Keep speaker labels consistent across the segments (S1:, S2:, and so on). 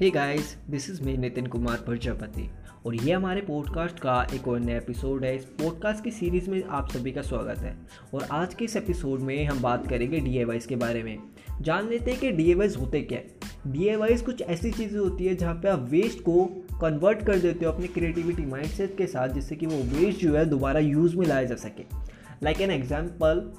S1: Hey guys this is me Nitin Kumar Prajapati और ये हमारे पॉडकास्ट का एक और नया एपिसोड है। इस पॉडकास्ट की सीरीज़ में आप सभी का स्वागत है। और आज के इस एपिसोड में हम बात करेंगे डी के बारे में। जान लेते हैं कि डी होते क्या है। डी कुछ ऐसी चीज़ें होती है जहाँ पे आप वेस्ट को कन्वर्ट कर देते हो अपने क्रिएटिविटी माइंडसेट के साथ, जिससे कि वो वेस्ट जो है दोबारा यूज़ में लाया जा सके। लाइक एन एग्ज़ाम्पल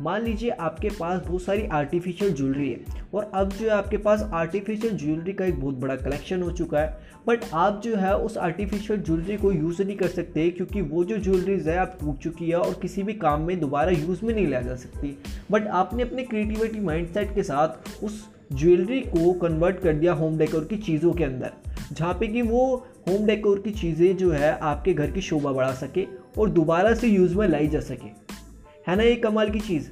S1: मान लीजिए आपके पास बहुत सारी आर्टिफिशियल ज्वेलरी है, और अब जो है आपके पास आर्टिफिशियल ज्वेलरी का एक बहुत बड़ा कलेक्शन हो चुका है बट आप जो है उस आर्टिफिशियल ज्वेलरी को यूज़ नहीं कर सकते, क्योंकि वो जो ज्वेलरीज है, आप टूट चुकी है और किसी भी काम में दोबारा यूज़ में नहीं ला जा सकती। बट आपने अपने क्रिएटिविटी माइंडसेट के साथ उस ज्वेलरी को कन्वर्ट कर दिया होम डेकोर की चीज़ों के अंदर, जहाँ पे कि वो होम डेकोर की चीज़ें जो है आपके घर की शोभा बढ़ा सके और दोबारा से यूज़ में लाई जा सके। है ना ये कमाल की चीज़?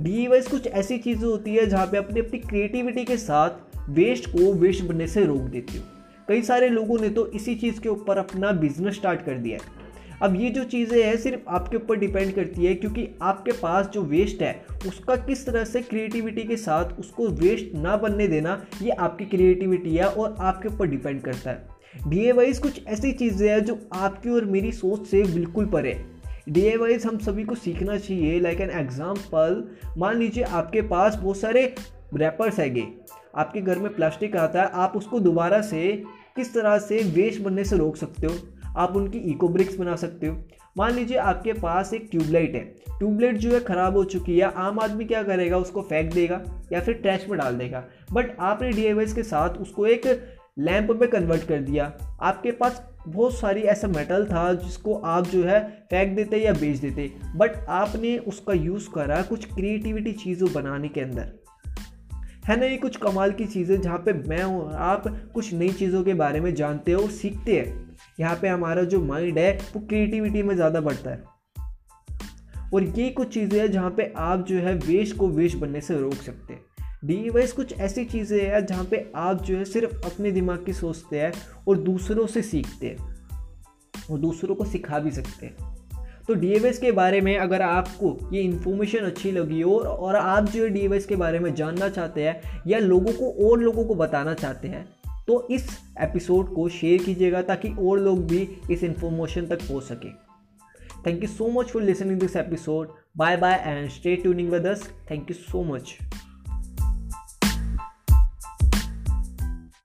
S1: डी वाइज कुछ ऐसी चीज़ें होती है जहाँ पे अपनी अपनी क्रिएटिविटी के साथ वेस्ट को वेस्ट बनने से रोक देती हो। कई सारे लोगों ने तो इसी चीज़ के ऊपर अपना बिज़नेस स्टार्ट कर दिया है। अब ये जो चीज़ें हैं सिर्फ़ आपके ऊपर डिपेंड करती है क्योंकि आपके पास जो वेस्ट है, उसका किस तरह से क्रिएटिविटी के साथ उसको वेस्ट ना बनने देना, ये आपकी क्रिएटिविटी है और आपके ऊपर डिपेंड करता है। डी वाइज कुछ ऐसी चीज़ें हैं जो आपकी और मेरी सोच से बिल्कुल परे डी हम सभी को सीखना चाहिए लाइक एन एग्ज़ाम्पल मान लीजिए आपके पास बहुत सारे रैपर्स हैगे। आपके घर में प्लास्टिक आता है, आप उसको दोबारा से किस तरह से वेस्ट बनने से रोक सकते हो? आप उनकी इको ब्रिक्स बना सकते हो। मान लीजिए आपके पास एक ट्यूबलाइट है। ट्यूबलाइट जो है ख़राब हो चुकी है, आम आदमी क्या करेगा, उसको फेंक देगा या फिर ट्रैश में डाल देगा। बट आपने डी के साथ उसको एक लैंप में कन्वर्ट कर दिया। आपके पास बहुत सारी ऐसा मेटल था जिसको आप जो है फेंक देते या बेच देते बट आपने उसका यूज़ करा कुछ क्रिएटिविटी चीज़ों बनाने के अंदर। है ना ये कुछ कमाल की चीज़ें जहाँ पे मैं हूँ, आप कुछ नई चीज़ों के बारे में जानते हो, सीखते हैं। यहाँ पे हमारा जो माइंड है, वो क्रिएटिविटी में ज़्यादा बढ़ता है। और ये कुछ चीज़ें हैं जहाँ पे आप जो है वेश को वेश बनने से रोक सकते हैं। डी वाइस कुछ ऐसी चीज़ें हैं जहाँ पे आप जो है सिर्फ़ अपने दिमाग की सोचते हैं और दूसरों से सीखते हैं। और दूसरों को सिखा भी सकते हैं। तो डी के बारे में अगर आपको ये इन्फॉर्मेशन अच्छी लगी हो और आप जो है डी के बारे में जानना चाहते हैं या लोगों को और लोगों को बताना चाहते हैं तो इस एपिसोड को शेयर कीजिएगा ताकि और लोग भी इस इन्फॉर्मेशन तक पहुँच सके। Thank you so much for listening this episode bye bye and stay tuning with us thank you so much